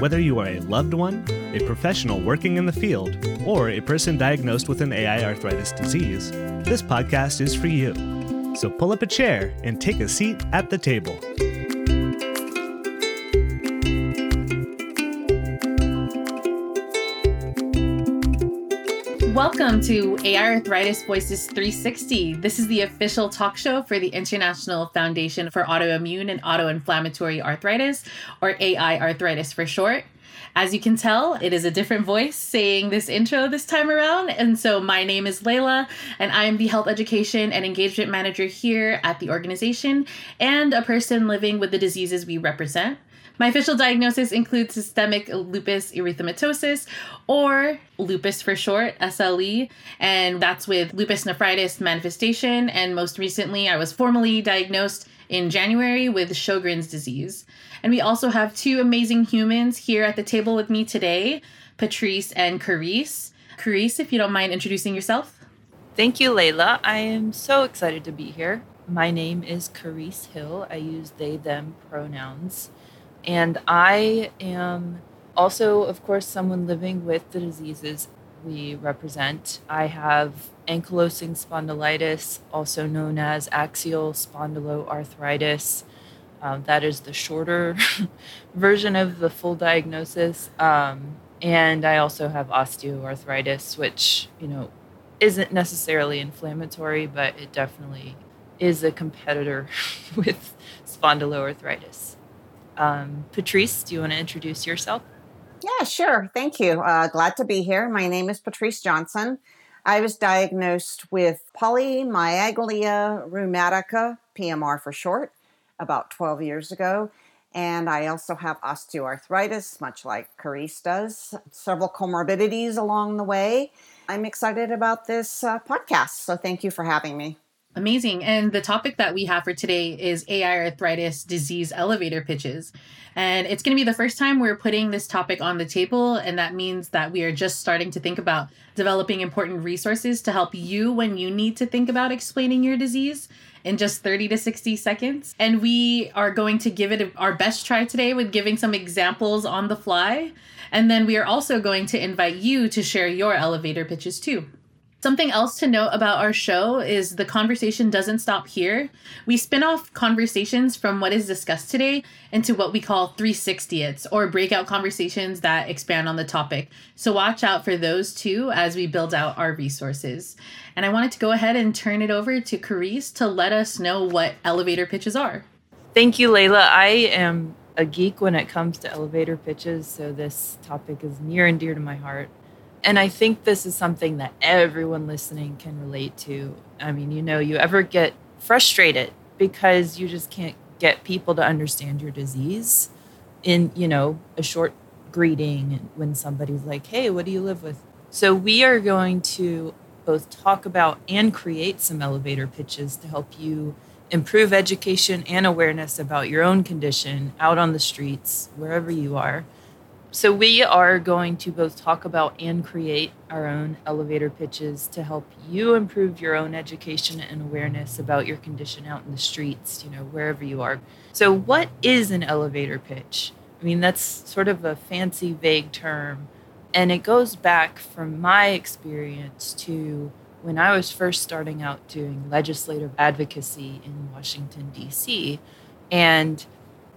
Whether you are a loved one, a professional working in the field, or a person diagnosed with an AI arthritis disease, this podcast is for you. So pull up a chair and take a seat at the table. Welcome to AI Arthritis Voices 360. This is the official talk show for the International Foundation for Autoimmune and Autoinflammatory Arthritis, or AI Arthritis for short. As you can tell, it is a different voice saying this intro this time around. And so my name is Leila, and I am the Health Education and Engagement Manager here at the organization and a person living with the diseases we represent. My official diagnosis includes systemic lupus erythematosus, or lupus for short, SLE, and that's with lupus nephritis manifestation. And most recently, I was formally diagnosed in January with Sjogren's disease. And we also have two amazing humans here at the table with me today Patrice and Charis. Charis, if you don't mind introducing yourself. Thank you, Leila. I am so excited to be here. My name is Charis Hill. I use they, them pronouns. And I am also, of course, someone living with the diseases we represent. I have ankylosing spondylitis, also known as axial spondyloarthritis. Um, that is the shorter version of the full diagnosis. Um, and I also have osteoarthritis, which, you know, isn't necessarily inflammatory, but it definitely is a competitor with spondyloarthritis. Um, Patrice, do you want to introduce yourself? Yeah, sure. Thank you. Uh, glad to be here. My name is Patrice Johnson. I was diagnosed with polymyalgia rheumatica, PMR for short, about 12 years ago. And I also have osteoarthritis, much like Charis does, several comorbidities along the way. I'm excited about this uh, podcast, so thank you for having me. Amazing. And the topic that we have for today is AI arthritis disease elevator pitches. And it's going to be the first time we're putting this topic on the table. And that means that we are just starting to think about developing important resources to help you when you need to think about explaining your disease in just 30 to 60 seconds. And we are going to give it our best try today with giving some examples on the fly. And then we are also going to invite you to share your elevator pitches too. Something else to note about our show is the conversation doesn't stop here. We spin off conversations from what is discussed today into what we call 360its or breakout conversations that expand on the topic. So watch out for those too as we build out our resources. And I wanted to go ahead and turn it over to Charis to let us know what elevator pitches are. Thank you, Leila. I am a geek when it comes to elevator pitches, so this topic is near and dear to my heart and I think this is something that everyone listening can relate to. I mean, you know, you ever get frustrated because you just can't get people to understand your disease in, you know, a short greeting when somebody's like, "Hey, what do you live with?" So we are going to both talk about and create some elevator pitches to help you improve education and awareness about your own condition out on the streets, wherever you are. So, we are going to both talk about and create our own elevator pitches to help you improve your own education and awareness about your condition out in the streets, you know, wherever you are. So, what is an elevator pitch? I mean, that's sort of a fancy, vague term. And it goes back from my experience to when I was first starting out doing legislative advocacy in Washington, D.C. And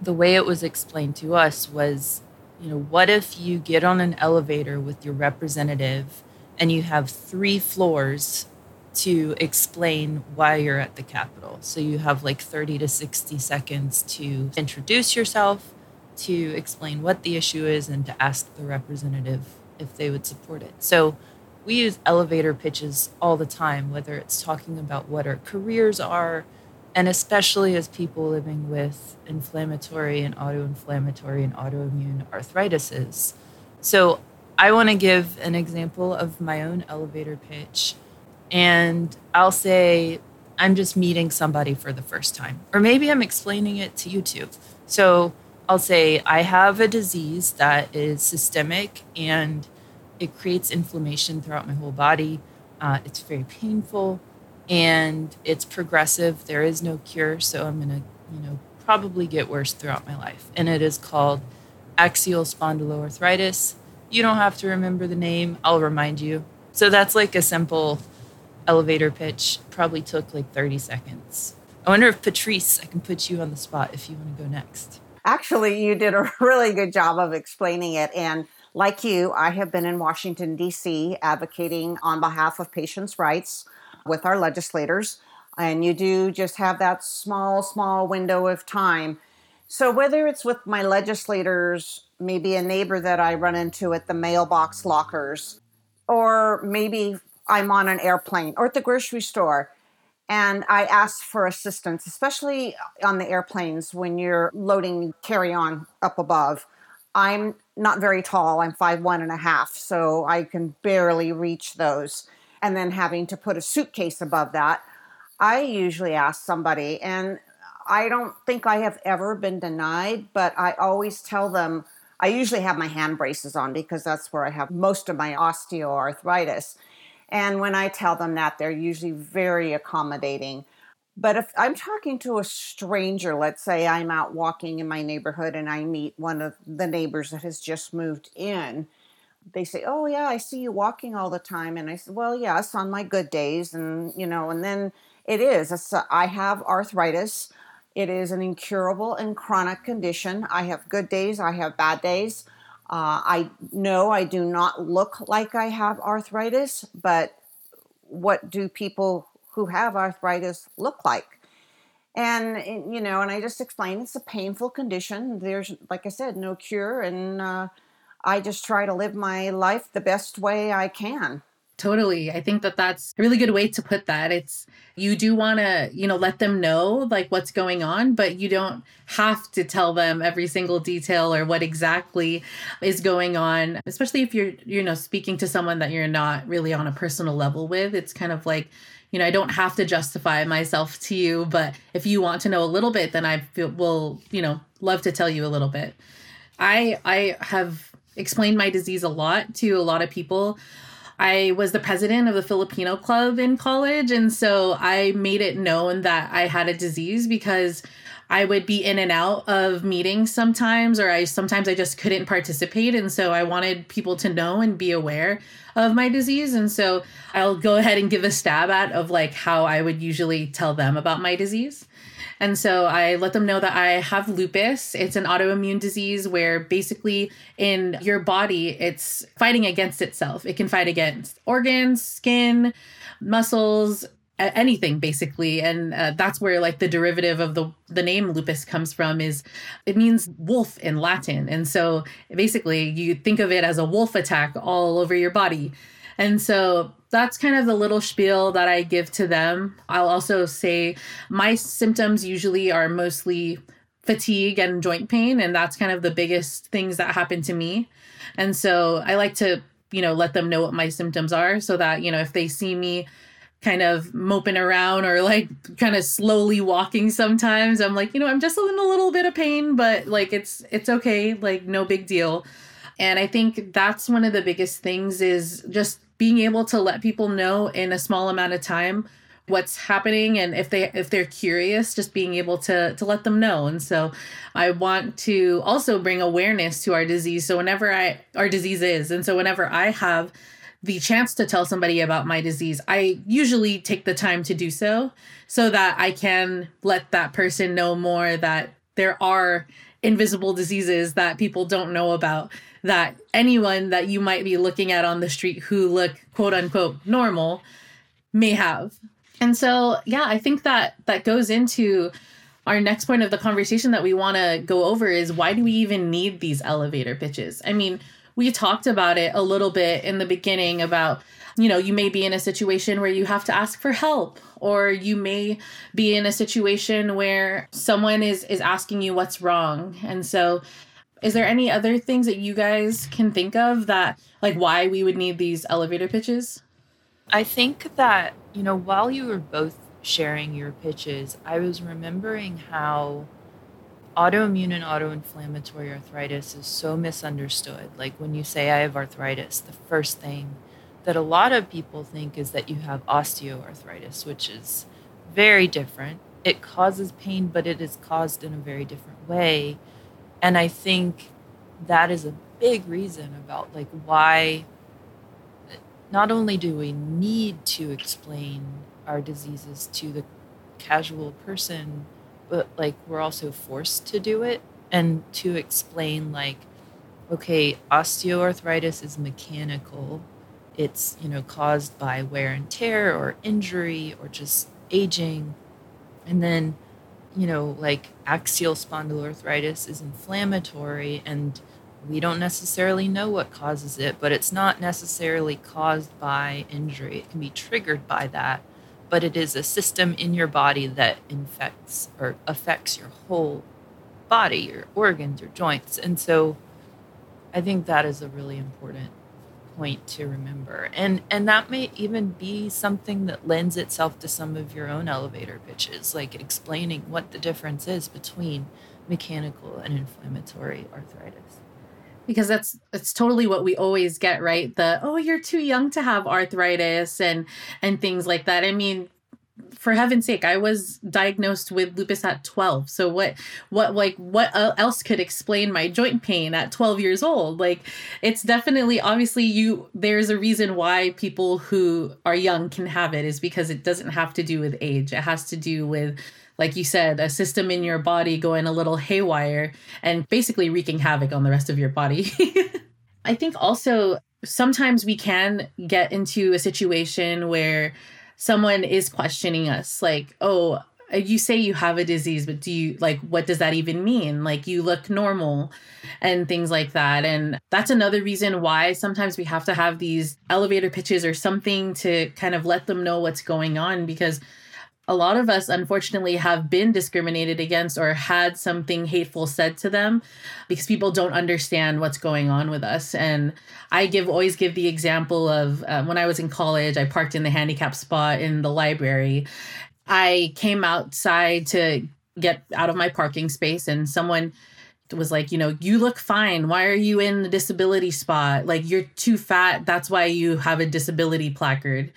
the way it was explained to us was you know, what if you get on an elevator with your representative and you have three floors to explain why you're at the Capitol? So you have like 30 to 60 seconds to introduce yourself, to explain what the issue is, and to ask the representative if they would support it. So we use elevator pitches all the time, whether it's talking about what our careers are and especially as people living with inflammatory and autoinflammatory and autoimmune arthritises. So I want to give an example of my own elevator pitch. And I'll say, I'm just meeting somebody for the first time. Or maybe I'm explaining it to you too. So I'll say, I have a disease that is systemic and it creates inflammation throughout my whole body. Uh, it's very painful and it's progressive. There is no cure. So I'm to, you know, probably get worse throughout my life. And it is called axial spondyloarthritis. You don't have to remember the name, I'll remind you. So that's like a simple elevator pitch. Probably took like 30 seconds. I wonder if Patrice, I can put you on the spot if you want to go next. Actually, you did a really good job of explaining it. And like you, I have been in Washington, D.C., advocating on behalf of patients' rights with our legislators. And you do just have that small, small window of time. So, whether it's with my legislators, maybe a neighbor that I run into at the mailbox lockers, or maybe I'm on an airplane or at the grocery store and I ask for assistance, especially on the airplanes when you're loading carry on up above. I'm not very tall, I'm five one and a half, so I can barely reach those. And then having to put a suitcase above that, I usually ask somebody, and I don't think I have ever been denied, but I always tell them I usually have my hand braces on because that's where I have most of my osteoarthritis. And when I tell them that, they're usually very accommodating. But if I'm talking to a stranger, let's say I'm out walking in my neighborhood and I meet one of the neighbors that has just moved in, they say, "Oh yeah, I see you walking all the time." And I said, "Well, yes, on my good days." And you know, and then it is. I have arthritis. It is an incurable and chronic condition. I have good days. I have bad days. Uh, I know I do not look like I have arthritis, but what do people who have arthritis look like? And, you know, and I just explain it's a painful condition. There's, like I said, no cure. And uh, I just try to live my life the best way I can. Totally. I think that that's a really good way to put that. It's you do want to, you know, let them know like what's going on, but you don't have to tell them every single detail or what exactly is going on, especially if you're, you know, speaking to someone that you're not really on a personal level with. It's kind of like, you know, I don't have to justify myself to you, but if you want to know a little bit, then I feel, will, you know, love to tell you a little bit. I I have explained my disease a lot to a lot of people I was the president of the Filipino club in college. And so I made it known that I had a disease because I would be in and out of meetings sometimes, or I sometimes I just couldn't participate. And so I wanted people to know and be aware of my disease. And so I'll go ahead and give a stab at of like how I would usually tell them about my disease. And so I let them know that I have lupus. It's an autoimmune disease where basically in your body, it's fighting against itself. It can fight against organs, skin, muscles, anything basically and uh, that's where like the derivative of the the name lupus comes from is it means wolf in latin and so basically you think of it as a wolf attack all over your body and so that's kind of the little spiel that I give to them. I'll also say my symptoms usually are mostly fatigue and joint pain, and that's kind of the biggest things that happen to me. And so I like to, you know, let them know what my symptoms are so that, you know, if they see me kind of moping around or like kind of slowly walking sometimes i'm like you know i'm just in a little bit of pain but like it's it's okay like no big deal and i think that's one of the biggest things is just being able to let people know in a small amount of time what's happening and if they if they're curious just being able to to let them know. And so i want to also bring awareness to our disease. So whenever i our disease is and so whenever i have the chance to tell somebody about my disease i usually take the time to do so so that i can let that person know more that there are invisible diseases that people don't know about that anyone that you might be looking at on the street who look quote unquote normal may have. And so, yeah, I think that that goes into our next point of the conversation that we want to go over is why do we even need these elevator pitches? I mean, we talked about it a little bit in the beginning about you know, you may be in a situation where you have to ask for help or you may be in a situation where someone is is asking you what's wrong. And so Is there any other things that you guys can think of that, like, why we would need these elevator pitches? I think that, you know, while you were both sharing your pitches, I was remembering how autoimmune and autoinflammatory arthritis is so misunderstood. Like when you say I have arthritis, the first thing that a lot of people think is that you have osteoarthritis, which is very different. It causes pain, but it is caused in a very different way. And I think that is a big reason about like why not only do we need to explain our diseases to the casual person but like we're also forced to do it and to explain like okay osteoarthritis is mechanical. It's you know caused by wear and tear or injury or just aging. And then you know like axial spondyloarthritis is inflammatory and we don't necessarily know what causes it but it's not necessarily caused by injury it can be triggered by that but it is a system in your body that infects or affects your whole body, your organs, your joints. And so I think that is a really important point to remember. And and that may even be something that lends itself to some of your own elevator pitches, like explaining what the difference is between mechanical and inflammatory arthritis. Because that's it's totally what we always get right? The oh you're too young to have arthritis and and things like that. I mean for heaven's sake i was diagnosed with lupus at 12 so what what like what else could explain my joint pain at 12 years old? Like it's definitely obviously you there's a reason why people who are young can have it is because it doesn't have to do with age. It has to do with like you said, a system in your body going a little haywire and basically wreaking havoc on the rest of your body. I think also sometimes we can get into a situation where someone is questioning us, like, oh, uh, you say you have a disease, but do you like what does that even mean? Like you look normal and things like that. And that's another reason why sometimes we have to have these elevator pitches or something to kind of let them know what's going on because a lot of us unfortunately have been discriminated against or had something hateful said to them because people don't understand what's going on with us. And i give always give the example of uh, when i was in college i parked in the handicap spot in the library. I came outside to get out of my parking space and someone was like, you know, you look fine. Why are you in the disability spot? Like, you're too fat. That's why you have a disability placard.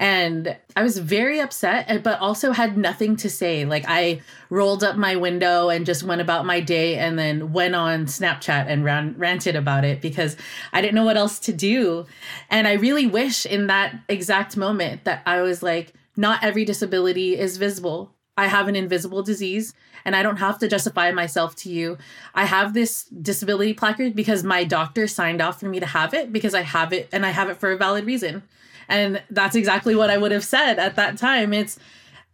And I was very upset, but also had nothing to say. Like, I rolled up my window and just went about my day and then went on Snapchat and ran, ranted about it because I didn't know what else to do. And I really wish in that exact moment that I was like, not every disability is visible. I have an invisible disease and I don't have to justify myself to you. I have this disability placard because my doctor signed off for me to have it because I have it and I have it for a valid reason. And that's exactly what I would have said at that time. It's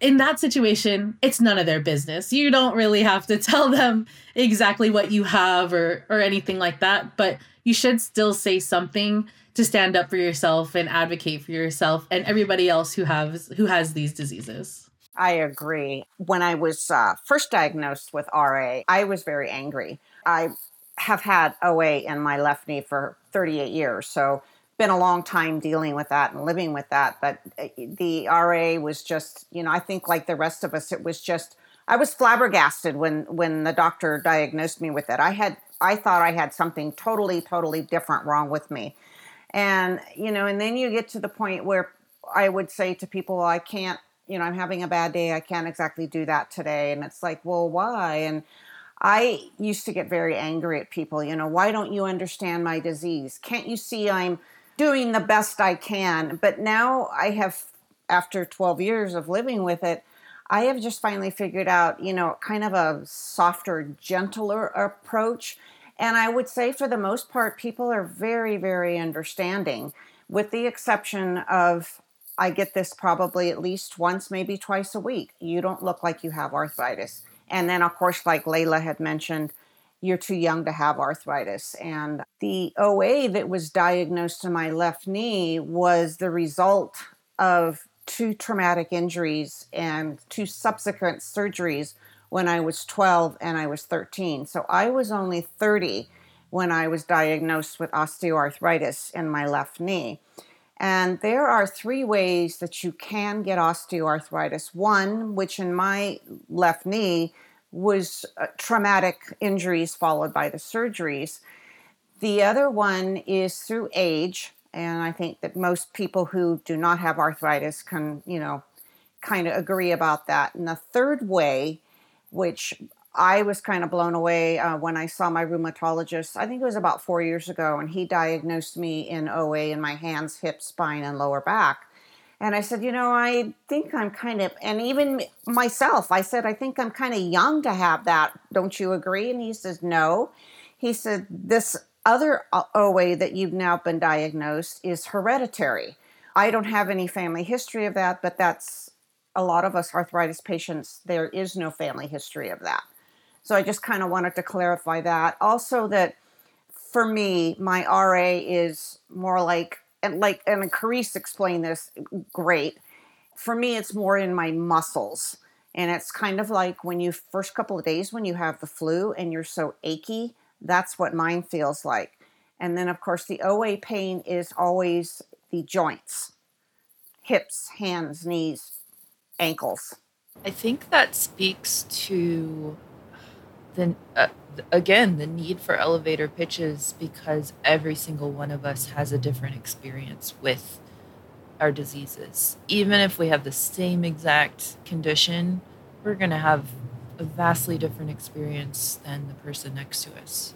in that situation, it's none of their business. You don't really have to tell them exactly what you have or or anything like that, but you should still say something to stand up for yourself and advocate for yourself and everybody else who has who has these diseases. I agree. When I was uh, first diagnosed with RA, I was very angry. I have had OA in my left knee for 38 years, so been a long time dealing with that and living with that. But uh, the RA was just, you know, I think like the rest of us, it was just. I was flabbergasted when when the doctor diagnosed me with it. I had I thought I had something totally totally different wrong with me. And you know, and then you get to the point where I would say to people, well, I can't you know, I'm having a bad day. I can't exactly do that today. And it's like, well, why? And I used to get very angry at people, you know, why don't you understand my disease? Can't you see I'm doing the best I can? But now I have, after 12 years of living with it, I have just finally figured out, you know, kind of a softer, gentler approach. And I would say for the most part, people are very, very understanding, with the exception of I get this probably at least once, maybe twice a week. You don't look like you have arthritis. And then, of course, like Leila had mentioned, you're too young to have arthritis. And the OA that was diagnosed in my left knee was the result of two traumatic injuries and two subsequent surgeries when I was 12 and I was 13. So I was only 30 when I was diagnosed with osteoarthritis in my left knee. And there are three ways that you can get osteoarthritis. One, which in my left knee was uh, traumatic injuries followed by the surgeries. The other one is through age. And I think that most people who do not have arthritis can, you know, kind of agree about that. And the third way, which I was kind of blown away uh, when I saw my rheumatologist. I think it was about four years ago, and he diagnosed me in OA in my hands, hips, spine, and lower back. And I said, you know, I think I'm kind of, and even myself, I said, I think I'm kind of young to have that. Don't you agree? And he says, no. He said, this other OA that you've now been diagnosed is hereditary. I don't have any family history of that, but that's a lot of us arthritis patients, there is no family history of that. So I just kind of wanted to clarify that. Also, that for me, my RA is more like, and like, and Charis explained this great. For me, it's more in my muscles. And it's kind of like when you first couple of days when you have the flu and you're so achy, that's what mine feels like. And then, of course, the OA pain is always the joints hips, hands, knees, ankles. I think that speaks to the uh, again the need for elevator pitches because every single one of us has a different experience with our diseases. Even if we have the same exact condition, we're going to have a vastly different experience than the person next to us.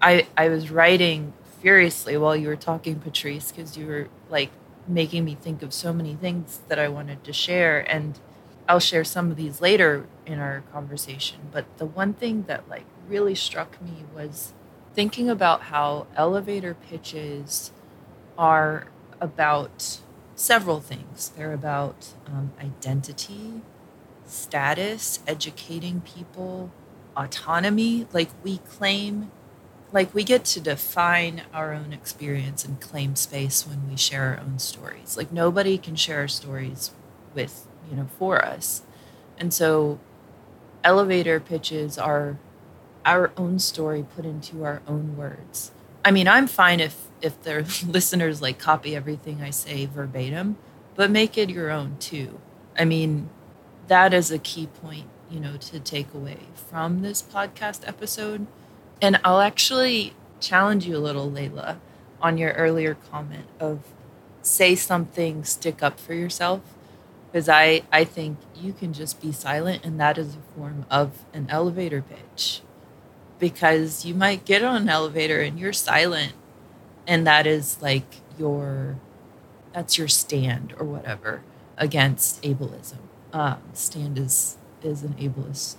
I I was writing furiously while you were talking Patrice because you were like making me think of so many things that I wanted to share and I'll share some of these later in our conversation, but the one thing that like really struck me was thinking about how elevator pitches are about several things. They're about um, identity, status, educating people, autonomy. Like we claim, like we get to define our own experience and claim space when we share our own stories. Like nobody can share our stories with you know for us. And so elevator pitches are our own story put into our own words. I mean i'm fine if if the listeners like copy everything i say verbatim but make it your own too. I mean that is a key point you know to take away from this podcast episode. And i'll actually challenge you a little Leila on your earlier comment of say something stick up for yourself because I, I think you can just be silent and that is a form of an elevator pitch. Because you might get on an elevator and you're silent and that is like your that's your stand or whatever against ableism. Um, stand is is an ableist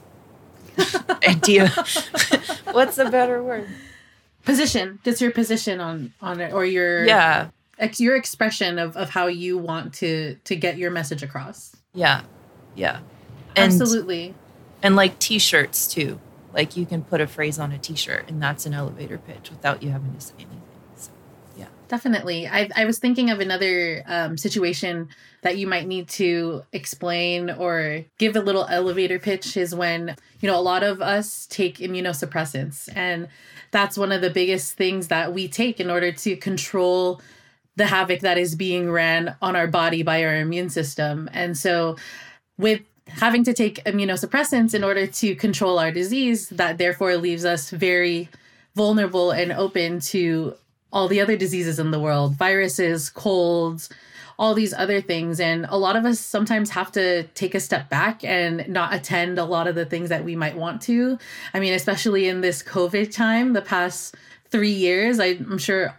idea. What's a better word? Position. That's your position on on it or your yeah ex- your expression of, of how you want to to get your message across. Yeah. Yeah. And, absolutely. and like t-shirts too. Like you can put a phrase on a t-shirt and that's an elevator pitch without you having to say anything so, yeah. Definitely. I, I was thinking of another um, situation that you might need to explain or give a little elevator pitch is when you know a lot of us take immunosuppressants and that's one of the biggest things that we take in order to control the havoc that is being ran on our body by our immune system. And so, with having to take immunosuppressants in order to control our disease, that therefore leaves us very vulnerable and open to all the other diseases in the world viruses, colds, all these other things. And a lot of us sometimes have to take a step back and not attend a lot of the things that we might want to. I mean, especially in this COVID time, the past three years, I'm sure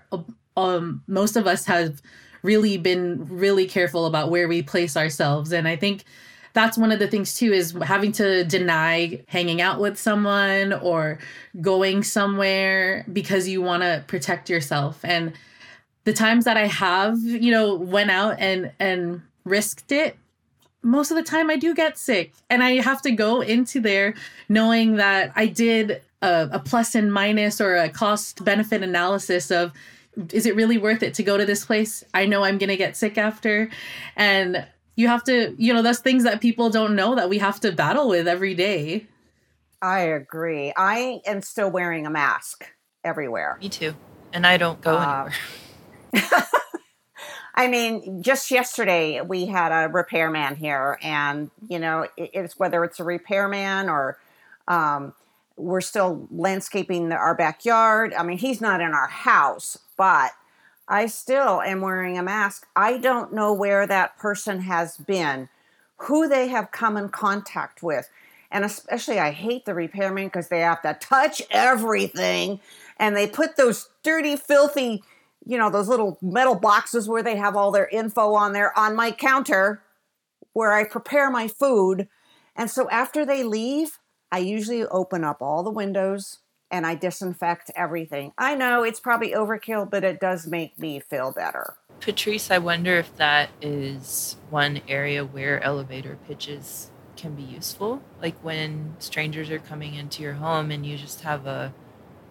um, most of us have really been really careful about where we place ourselves. And I think that's one of the things too is having to deny hanging out with someone or going somewhere because you want to protect yourself. And the times that I have, you know, went out and and risked it, most of the time I do get sick. And I have to go into there knowing that I did a, a plus and minus or a cost benefit analysis of is it really worth it to go to this place? I know I'm going to get sick after. And you have to, you know, that's things that people don't know that we have to battle with every day. I agree. I am still wearing a mask everywhere. Me too. And I don't go uh, anywhere. I mean, just yesterday we had a repairman here, and you know, it's whether it's a repairman or um, we're still landscaping our backyard. I mean, he's not in our house, but I still am wearing a mask. I don't know where that person has been, who they have come in contact with. And especially, I hate the repairmen because they have to touch everything and they put those dirty, filthy, you know, those little metal boxes where they have all their info on there on my counter where I prepare my food. And so after they leave, I usually open up all the windows and I disinfect everything. I know it's probably overkill, but it does make me feel better. Patrice, I wonder if that is one area where elevator pitches can be useful. Like when strangers are coming into your home and you just have a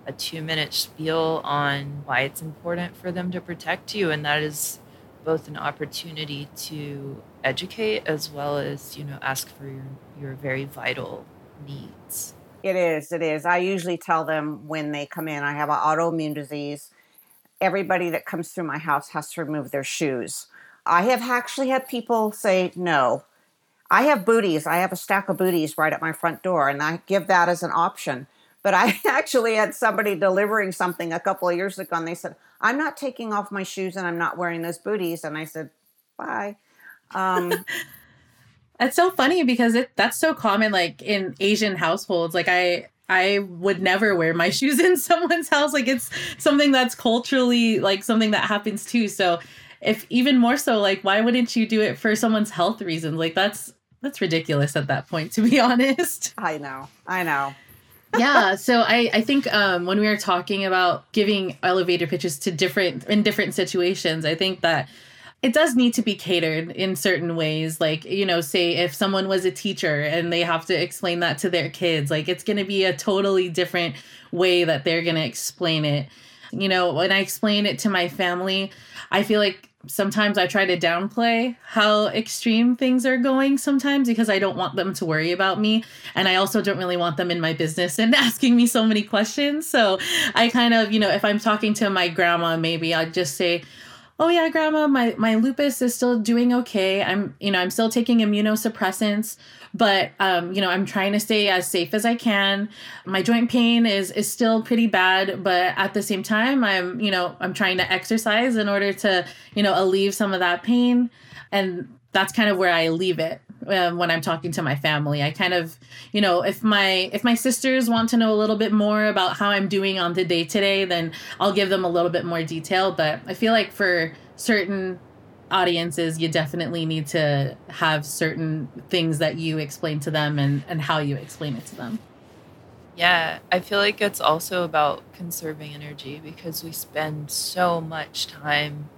a two minute spiel on why it's important for them to protect you. And that is both an opportunity to educate as well as, you know, ask for your, your very vital needs. It is. It is. I usually tell them when they come in, I have an autoimmune disease. Everybody that comes through my house has to remove their shoes. I have actually had people say no. I have booties. I have a stack of booties right at my front door, and I give that as an option. But I actually had somebody delivering something a couple of years ago, and they said, I'm not taking off my shoes and I'm not wearing those booties. And I said, bye. Um, It's so funny because it that's so common like in Asian households. Like I I would never wear my shoes in someone's house. Like it's something that's culturally like something that happens too. So if even more so, like why wouldn't you do it for someone's health reasons? Like that's that's ridiculous at that point, to be honest. I know. I know. yeah so i i think um when we were talking about giving elevator pitches to different in different situations i think that it does need to be catered in certain ways. Like you know say if someone was a teacher and they have to explain that to their kids like it's going to be a totally different way that they're going to explain it. You know when i explain it to my family i feel like sometimes i try to downplay how extreme things are going sometimes because i don't want them to worry about me. And i also don't really want them in my business and asking me so many questions. So i kind of you know if i'm talking to my grandma maybe i'd just say oh yeah grandma my my lupus is still doing okay. I'm you know i'm still taking immunosuppressants but um, you know i'm trying to stay as safe as i can. My joint pain is is still pretty bad but at the same time i'm you know i'm trying to exercise in order to you know alleviate some of that pain and that's kind of where i leave it um, when I'm talking to my family. I kind of, you know, if my if my sisters want to know a little bit more about how I'm doing on the day today, then I'll give them a little bit more detail. But I feel like for certain audiences, you definitely need to have certain things that you explain to them and and how you explain it to them. Yeah, I feel like it's also about conserving energy because we spend so much time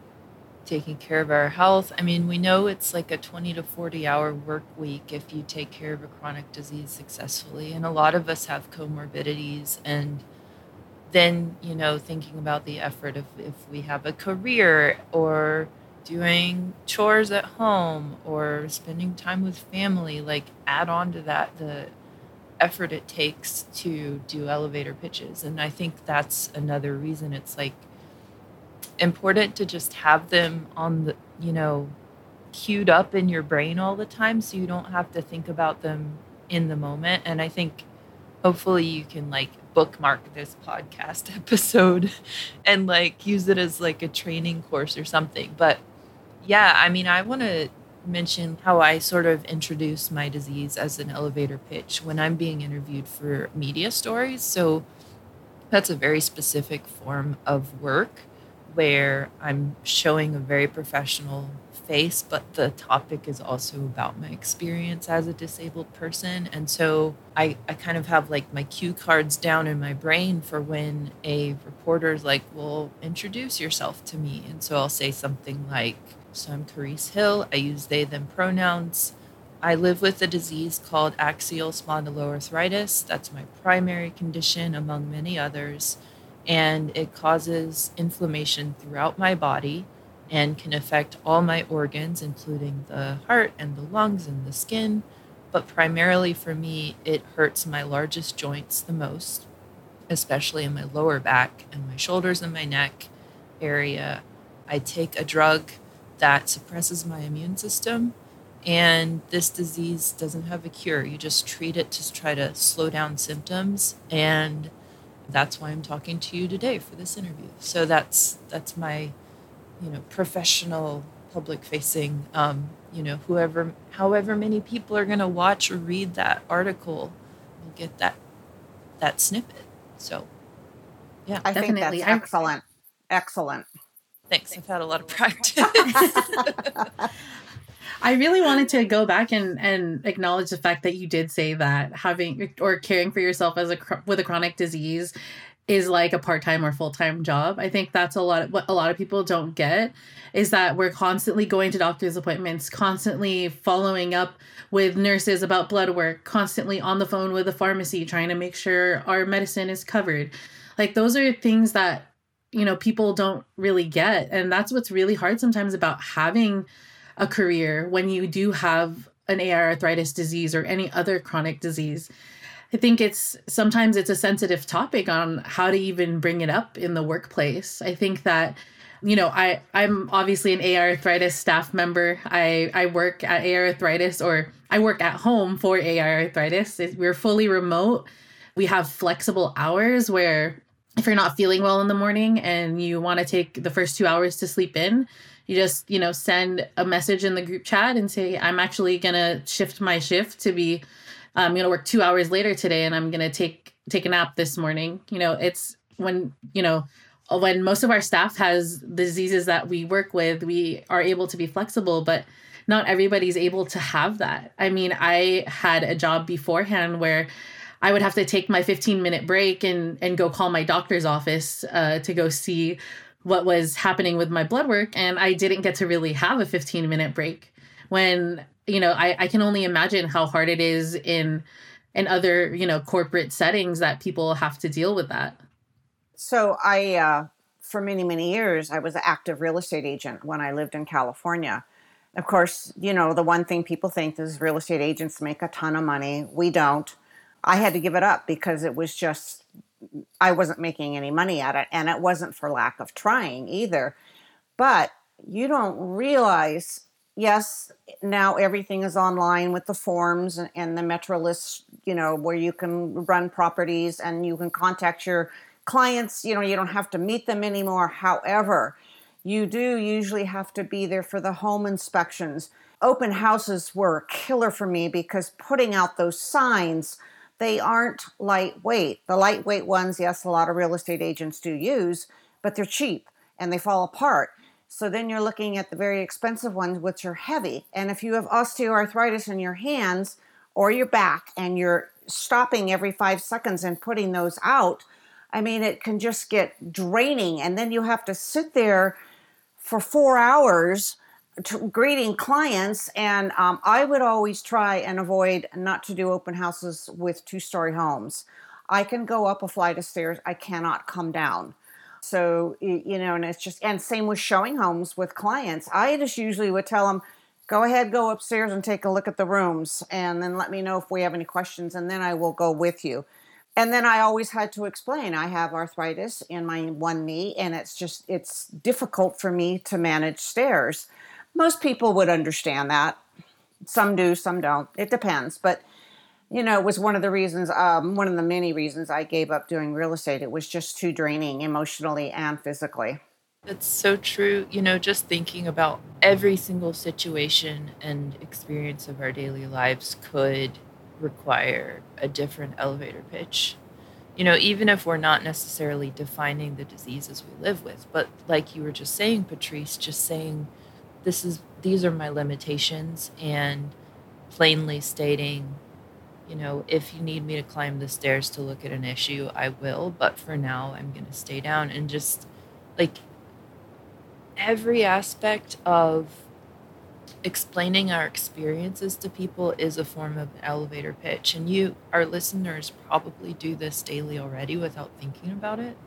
taking care of our health. I mean, we know it's like a 20 to 40 hour work week if you take care of a chronic disease successfully. And a lot of us have comorbidities. And then, you know, thinking about the effort of if we have a career or doing chores at home or spending time with family, like add on to that the effort it takes to do elevator pitches. And I think that's another reason it's like important to just have them on the, you know, queued up in your brain all the time so you don't have to think about them in the moment. And I think hopefully you can like bookmark this podcast episode and like use it as like a training course or something. But yeah, I mean, I want to mention how I sort of introduce my disease as an elevator pitch when I'm being interviewed for media stories. So that's a very specific form of work where I'm showing a very professional face, but the topic is also about my experience as a disabled person. And so I, I kind of have like my cue cards down in my brain for when a reporter's like, well, introduce yourself to me. And so I'll say something like, so I'm Charis Hill. I use they, them pronouns. I live with a disease called axial spondyloarthritis. That's my primary condition, among many others and it causes inflammation throughout my body and can affect all my organs, including the heart and the lungs and the skin. but primarily for me, it hurts my largest joints the most, especially in my lower back and my shoulders and my neck area. I take a drug that suppresses my immune system, and this disease doesn't have a cure. You just treat it to try to slow down symptoms, and that's why I'm talking to you today for this interview. So that's that's my, you know, professional public facing um, you know whoever however many people are going to watch or read that article will get that that snippet so yeah I think that's excellent. Excellent. thanks i've had a lot of practice I really wanted to go back and, and acknowledge the fact that you did say that having or caring for yourself as a with a chronic disease is like a part-time or full-time job. I think that's a lot of, what a lot of people don't get is that we're constantly going to doctor's appointments, constantly following up with nurses about blood work, constantly on the phone with the pharmacy trying to make sure our medicine is covered. Like those are things that you know people don't really get and that's what's really hard sometimes about having a career when you do have an AI arthritis disease or any other chronic disease I think it's sometimes it's a sensitive topic on how to even bring it up in the workplace. I think that you know, I I'm obviously an AI arthritis staff member. I I work at AI arthritis or I work at home for AI arthritis. We're fully remote. We have flexible hours where if you're not feeling well in the morning and you want to take the first 2 hours to sleep in, you just, you know, send a message in the group chat and say I'm actually to shift my shift to be I'm to work 2 hours later today and I'm to take take a nap this morning. You know, it's when, you know, when most of our staff has diseases that we work with, we are able to be flexible, but not everybody's able to have that. I mean, I had a job beforehand where I would have to take my 15 minute break and and go call my doctor's office uh, to go see what was happening with my blood work, and I didn't get to really have a 15 minute break when you know I, I can only imagine how hard it is in in other you know corporate settings that people have to deal with that. So i uh, for many many years i was an active real estate agent when i lived in california. Of course you know the one thing people think is real estate agents make a ton of money. We don't. I had to give it up because it was just i wasn't making any money at it and it wasn't for lack of trying either but you don't realize yes, now everything is online with the forms and, and the MetroList, you know, where you can run properties and you can contact your clients. You know, you don't have to meet them anymore. However, you do usually have to be there for the home inspections. Open houses were a killer for me because putting out those signs, they aren't lightweight. The lightweight ones, yes, a lot of real estate agents do use, but they're cheap and they fall apart. So then you're looking at the very expensive ones, which are heavy. And if you have osteoarthritis in your hands or your back and you're stopping every five seconds and putting those out, I mean, it can just get draining. And then you have to sit there for four hours to, greeting clients. And um, I would always try and avoid not to do open houses with two story homes. I can go up a flight of stairs, I cannot come down. So, you know, and it's just, and same with showing homes with clients. I just usually would tell them, go ahead, go upstairs and take a look at the rooms, and then let me know if we have any questions, and then I will go with you. And then I always had to explain I have arthritis in my one knee, and it's just, it's difficult for me to manage stairs. Most people would understand that. Some do, some don't. It depends. But you know, it was one of the reasons, um, one of the many reasons I gave up doing real estate. It was just too draining emotionally and physically. That's so true. You know, just thinking about every single situation and experience of our daily lives could require a different elevator pitch. You know, even if we're not necessarily defining the diseases we live with, but like you were just saying, Patrice, just saying, this is, these are my limitations, and plainly stating, you know, if you need me to climb the stairs to look at an issue, I will. But for now, I'm going to stay down and just like every aspect of explaining our experiences to people is a form of elevator pitch. And you, our listeners, probably do this daily already without thinking about it.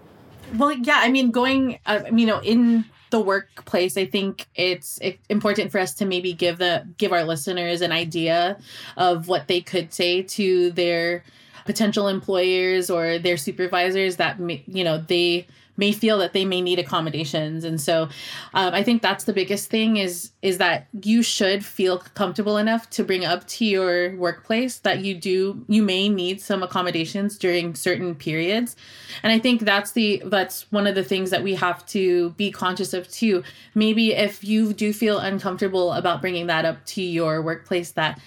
Well, yeah. I mean, going, uh, you know, in the workplace, I think it's important for us to maybe give the give our listeners an idea of what they could say to their potential employers or their supervisors that you know they may feel that they may need accommodations. And so um, i think that's the biggest thing is is that you should feel comfortable enough to bring up to your workplace that you do you may need some accommodations during certain periods. And i think that's the that's one of the things that we have to be conscious of too. Maybe if you do feel uncomfortable about bringing that up to your workplace that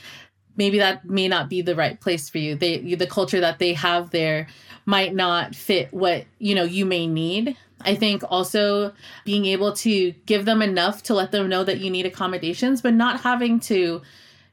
maybe that may not be the right place for you. They the culture that they have there might not fit what you know you may need. I think also being able to give them enough to let them know that you need accommodations but not having to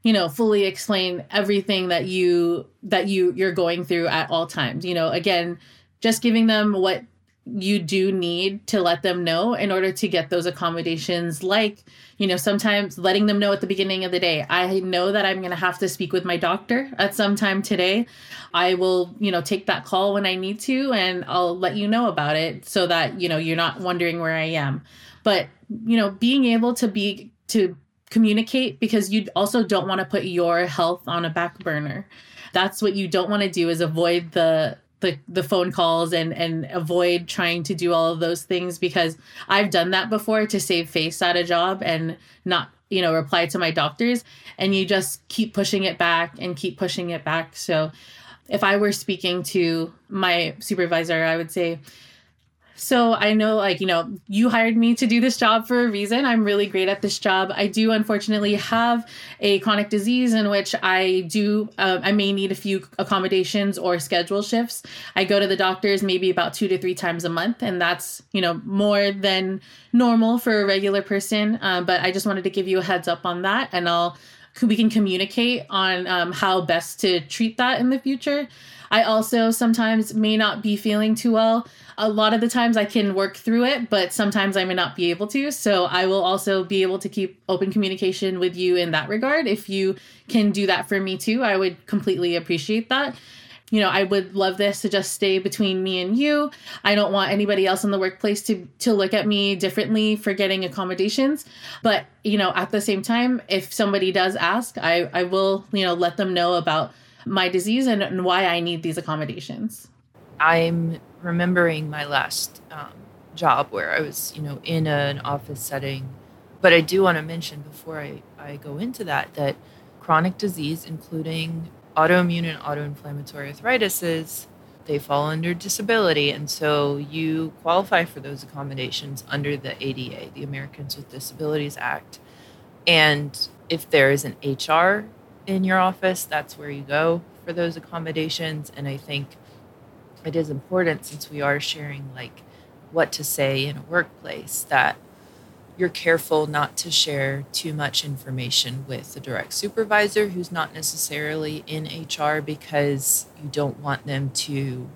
you know fully explain everything that you that you you're going through at all times. You know again just giving them what you do need to let them know in order to get those accommodations. Like you know sometimes letting them know at the beginning of the day i know that i'm going to have to speak with my doctor at some time today. I will you know take that call when i need to and i'll let you know about it so that you know you're not wondering where i am. But you know being able to be to communicate because you also don't want to put your health on a back burner. That's what you don't want to do is avoid the the the phone calls and and avoid trying to do all of those things because I've done that before to save face at a job and not you know reply to my doctors. And you just keep pushing it back and keep pushing it back. So if I were speaking to my supervisor I would say so I know, like, you know, you hired me to do this job for a reason. I'm really great at this job. I do unfortunately have a chronic disease in which I do, uh, I may need a few accommodations or schedule shifts. I go to the doctors maybe about two to three times a month, and that's, you know, more than normal for a regular person. Uh, but I just wanted to give you a heads up on that, and I'll we can communicate on um, how best to treat that in the future. I also sometimes may not be feeling too well. A lot of the times I can work through it, but sometimes I may not be able to. So I will also be able to keep open communication with you in that regard. If you can do that for me too, I would completely appreciate that you know i would love this to just stay between me and you i don't want anybody else in the workplace to to look at me differently for getting accommodations but you know at the same time if somebody does ask i i will you know let them know about my disease and, and why I need these accommodations. I'm remembering my last um, job where I was, you know, in a, an office setting. But I do want to mention before I, I go into that that chronic disease, including autoimmune and autoinflammatory arthritis, they fall under disability. And so you qualify for those accommodations under the ADA, the Americans with Disabilities Act. And if there is an HR in your office, that's where you go for those accommodations. And I think it is important since we are sharing like what to say in a workplace that you're careful not to share too much information with the direct supervisor who's not necessarily in HR because you don't want them to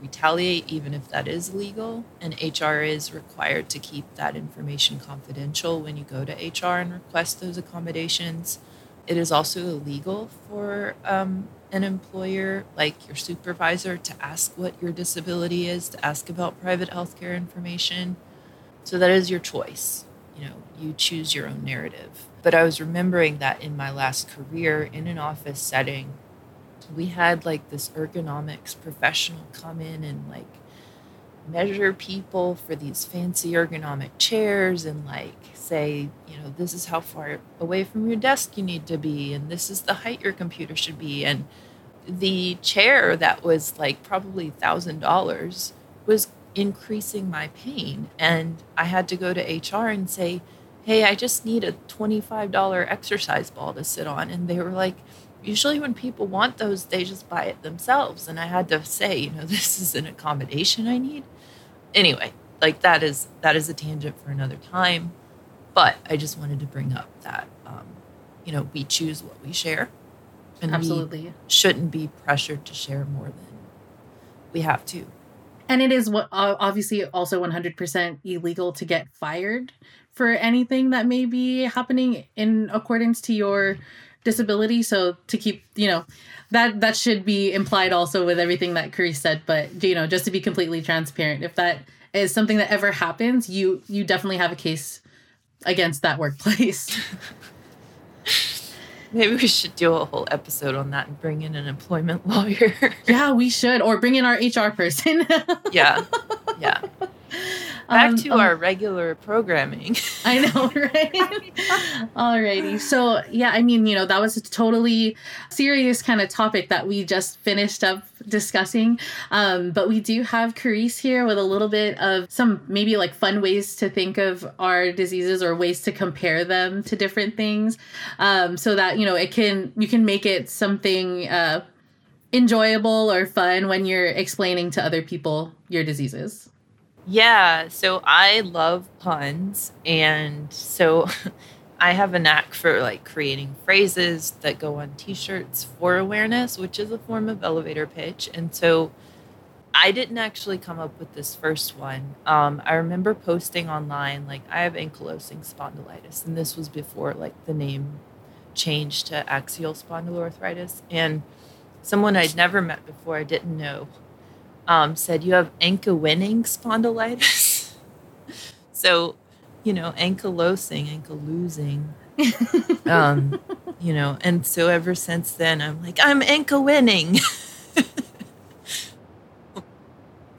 retaliate, even if that is legal. And HR is required to keep that information confidential when you go to HR and request those accommodations. It is also illegal for um, an employer, like your supervisor, to ask what your disability is, to ask about private healthcare information. So that is your choice. You know, you choose your own narrative. But I was remembering that in my last career in an office setting, we had like this ergonomics professional come in and like measure people for these fancy ergonomic chairs and like say, you know, this is how far away from your desk you need to be, and this is the height your computer should be. And the chair that was like probably thousand dollars was increasing my pain. And I had to go to HR and say, Hey, I just need a $25 exercise ball to sit on. And they were like, Usually, when people want those, they just buy it themselves. And I had to say, you know, this is an accommodation I need. Anyway, like that is that is a tangent for another time. But I just wanted to bring up that, um, you know, we choose what we share. And Absolutely. shouldn't be pressured to share more than we have to. And it is what obviously also 100% illegal to get fired for anything that may be happening in accordance to your disability. So to keep, you know, that that should be implied also with everything that Charis said. But you know, just to be completely transparent, if that is something that ever happens, you you definitely have a case against that workplace. Maybe we should do a whole episode on that and bring in an employment lawyer. yeah, we should, or bring in our HR person. yeah, yeah. Back um, to um, our regular programming. I know, right? Alrighty. So, yeah, I mean, you know, that was a totally serious kind of topic that we just finished up discussing. Um, but we do have Charis here with a little bit of some maybe like fun ways to think of our diseases or ways to compare them to different things um, so that, you know, it can, you can make it something uh, enjoyable or fun when you're explaining to other people your diseases. Yeah, so I love puns. And so I have a knack for like creating phrases that go on t shirts for awareness, which is a form of elevator pitch. And so I didn't actually come up with this first one. Um, I remember posting online, like, I have ankylosing spondylitis. And this was before like the name changed to axial spondyloarthritis. And someone I'd never met before, I didn't know, um, said you have ankylosing spondylitis. so, you know, ankylosing, ankylosing. um, you know, and so ever since then, I'm like, I'm ankle winning.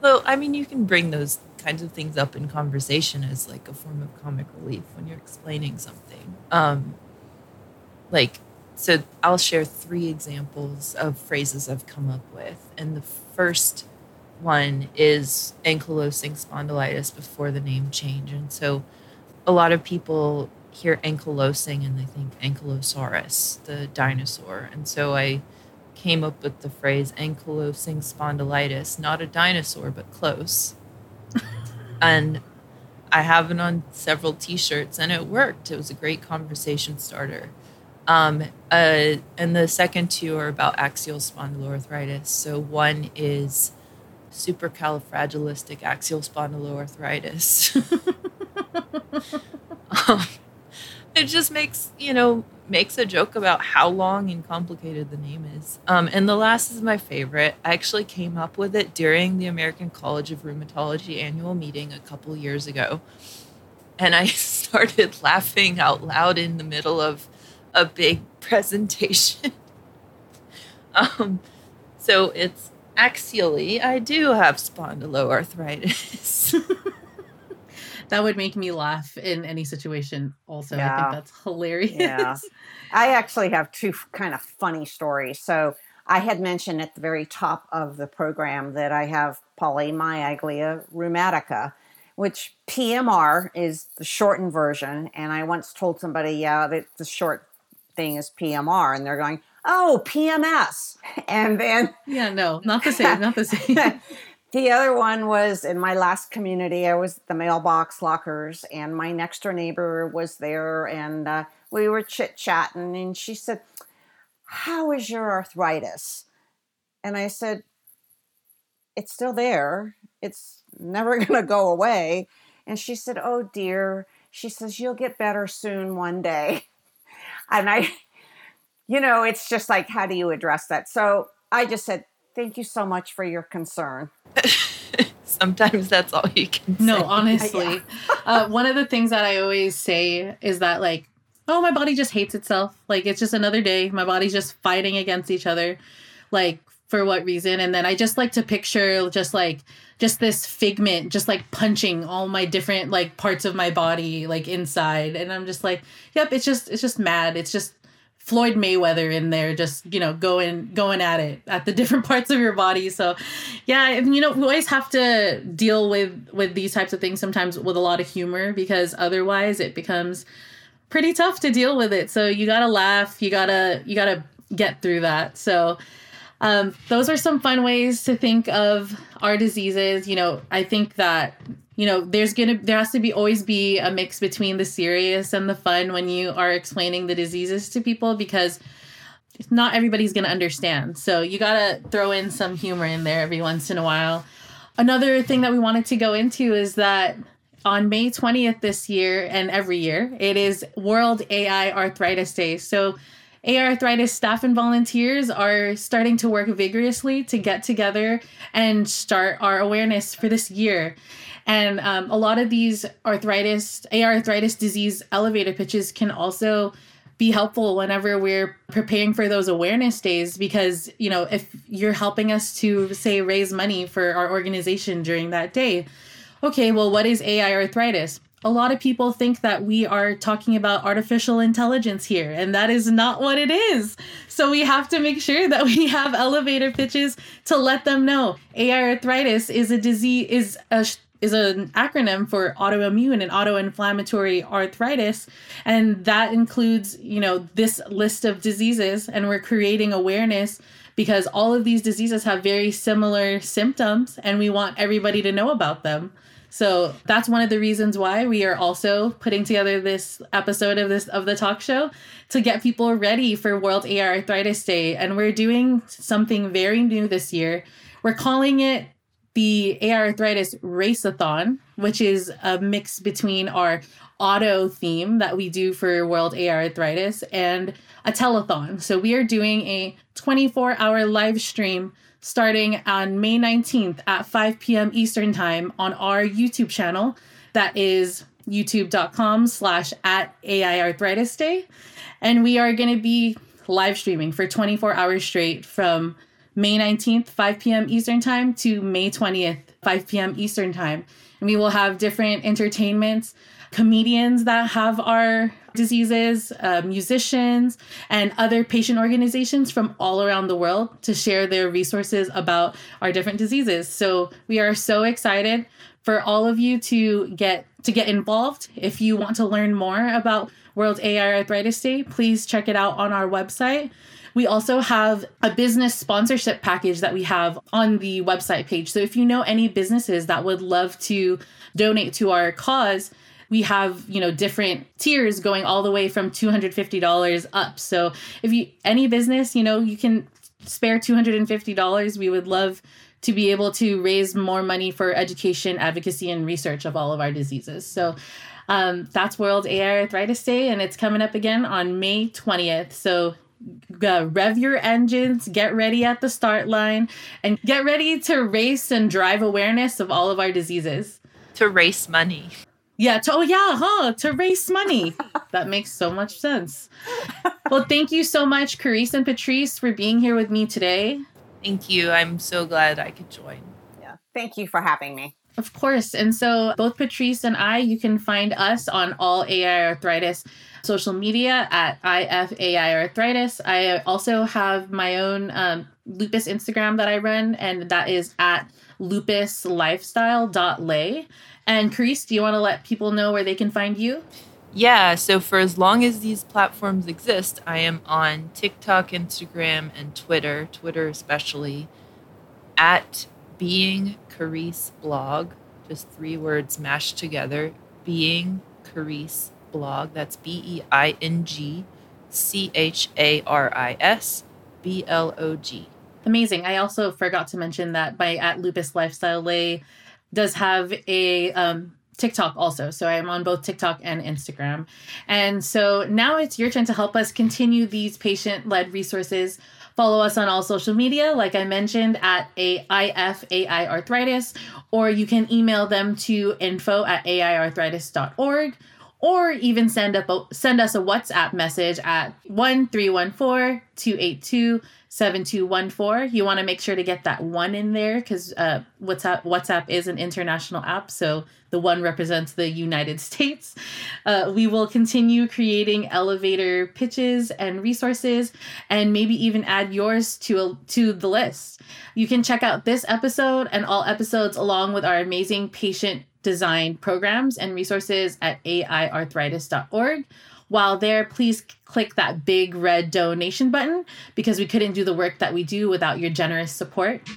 so, I mean, you can bring those kinds of things up in conversation as like a form of comic relief when you're explaining something. Um, like, so I'll share three examples of phrases I've come up with. And the first one is ankylosing spondylitis before the name change. And so a lot of people hear ankylosing and they think ankylosaurus, the dinosaur. And so I came up with the phrase ankylosing spondylitis, not a dinosaur, but close. and I have it on several t shirts and it worked. It was a great conversation starter. Um, uh, and the second two are about axial spondyloarthritis. So one is supercalifragilistic axial spondyloarthritis. um, it just makes you know makes a joke about how long and complicated the name is. Um, and the last is my favorite. I actually came up with it during the American College of Rheumatology annual meeting a couple years ago, and I started laughing out loud in the middle of a big presentation. um, so it's axially, I do have spondyloarthritis. That would make me laugh in any situation, also. Yeah. I think that's hilarious. Yeah. I actually have two kind of funny stories. So, I had mentioned at the very top of the program that I have polymyalgia rheumatica, which PMR is the shortened version. And I once told somebody, yeah, that the short thing is PMR. And they're going, oh, PMS. And then. Yeah, no, not the same, not the same. the other one was in my last community, I was the mailbox lockers, and my next door neighbor was there, and uh, we were chit chatting, and she said, How is your arthritis? And I said, It's still there. It's never going to go away. And she said, Oh dear. She says, You'll get better soon one day. And I you know, it's just like, how do you address that? So I just said, thank you so much for your concern. Sometimes that's all you can say. no, say. honestly. Yeah. uh, one of the things that I always say is that, like, oh, my body just hates itself. Like, it's just another day. My body's just fighting against each other. Like, for what reason? And then I just like to picture just like, just this figment just like punching all my different like parts of my body like inside and i'm just like yep it's just it's just mad it's just Floyd Mayweather in there, just you know, going going at it at the different parts of your body. So, yeah, you know, we always have to deal with with these types of things sometimes with a lot of humor because otherwise it becomes pretty tough to deal with it. So you gotta laugh, you gotta you gotta get through that. So. Um, those are some fun ways to think of our diseases. You know, I think that you know there's gonna there has to be always be a mix between the serious and the fun when you are explaining the diseases to people because not everybody's gonna understand so you gotta throw in some humor in there every once in a while another thing that we wanted to go into is that on May 20th this year and every year, it is World AI Arthritis Day. So, AI Arthritis staff and volunteers are starting to work vigorously to get together and start our awareness for this year. And um, a lot of these arthritis, AI arthritis disease elevator pitches can also be helpful whenever we're preparing for those awareness days because you know if you're helping us to say raise money for our organization during that day okay well what is ai arthritis a lot of people think that we are talking about artificial intelligence here, and that is not what it is. So we have to make sure that we have elevator pitches to let them know AI arthritis is a disease is a is an acronym for autoimmune and autoinflammatory arthritis and that includes you know this list of diseases and we're creating awareness because all of these diseases have very similar symptoms and we want everybody to know about them so that's one of the reasons why we are also putting together this episode of this of the talk show to get people ready for World AI Arthritis Day. And we're doing something very new this year. We're calling it the AI Arthritis Raceathon, which is a mix between our auto theme that we do for World AI Arthritis and a telethon. So we are doing a 24 hour live stream starting on May 19th at 5 p.m. Eastern Time on our YouTube channel. That is youtube.com slash at AI Arthritis Day. And we are going to be live streaming for 24 hours straight from May 19th, 5 p.m. Eastern Time to May 20th, 5 p.m. Eastern Time. And we will have different entertainments, comedians that have our diseases, uh, musicians, and other patient organizations from all around the world to share their resources about our different diseases. So we are so excited for all of you to get to get involved. If you want to learn more about World AI Arthritis Day, please check it out on our website. We also have a business sponsorship package that we have on the website page. So if you know any businesses that would love to donate to our cause, we have you know different tiers going all the way from $250 up. So if you any business you know you can spare $250 we would love to be able to raise more money for education advocacy and research of all of our diseases. So um, that's world ai arthritis day and it's coming up again on may 20th so uh, rev your engines, get ready at the start line, and get ready to race and drive awareness of all of our diseases. To race money. Yeah. To, oh, yeah. Huh. To raise money. that makes so much sense. Well, thank you so much, Charis and Patrice, for being here with me today. Thank you. I'm so glad I could join. Yeah. Thank you for having me. Of course. And so, both Patrice and I, you can find us on all AI arthritis social media at IFAI arthritis. I also have my own um, lupus Instagram that I run, and that is at lupuslifestyle.lay. And Charis, do you want to let people know where they can find you? Yeah, so for as long as these platforms exist, I am on TikTok, Instagram, and Twitter, Twitter especially, at Being Charis Blog, just three words mashed together. Being Charis Blog, that's B E I N G C H A R I S B L O G. Amazing. I also forgot to mention that by at Lupus Lifestyle Lay does have a um, TikTok also. So I'm on both TikTok and Instagram. And so now it's your turn to help us continue these patient led resources. Follow us on all social media, like I mentioned, at AIFAI Arthritis, or you can email them to info at aiarthritis.org, or even send up a, send us a WhatsApp message at 1314 282 7214. You want to make sure to get that one in there because uh, WhatsApp, WhatsApp is an international app. So the one represents the United States. Uh, we will continue creating elevator pitches and resources and maybe even add yours to, a, to the list. You can check out this episode and all episodes along with our amazing patient design programs and resources at aiarthritis.org. While there, please click that big red donation button because we couldn't do the work that we do without your generous support.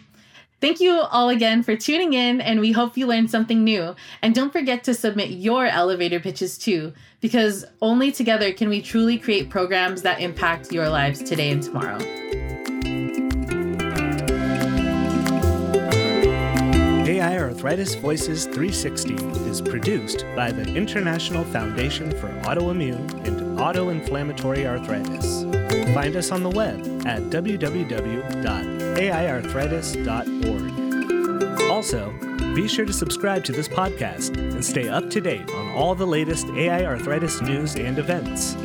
Thank you all again for tuning in, and we hope you learned something new. And don't forget to submit your elevator pitches too, because only together can we truly create programs that impact your lives today and tomorrow. AI Arthritis Voices 360 is produced by the International Foundation for Autoimmune and Autoinflammatory Arthritis. Find us on the web at www.aiarthritis.org. Also, Be sure to subscribe to this podcast and stay up to date on all the latest AI arthritis news and events.